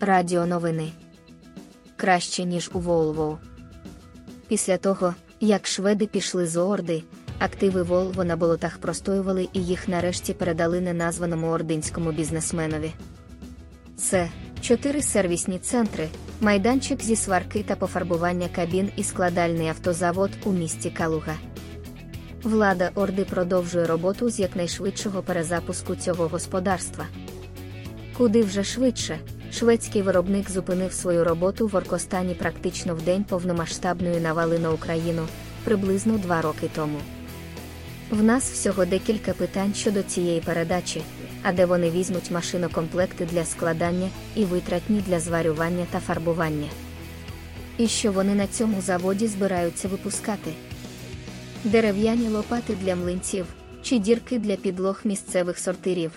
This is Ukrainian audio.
Радіоновини. Краще, ніж у Волво. Після того, як шведи пішли з Орди, активи Волво на болотах простоювали і їх нарешті передали неназваному ординському бізнесменові. Це чотири сервісні центри, майданчик зі сварки та пофарбування кабін і складальний автозавод у місті Калуга. Влада Орди продовжує роботу з якнайшвидшого перезапуску цього господарства. Куди вже швидше, шведський виробник зупинив свою роботу в Оркостані практично в день повномасштабної навали на Україну приблизно два роки тому. В нас всього декілька питань щодо цієї передачі, а де вони візьмуть машинокомплекти для складання і витратні для зварювання та фарбування. І що вони на цьому заводі збираються випускати? Дерев'яні лопати для млинців чи дірки для підлог місцевих сортирів.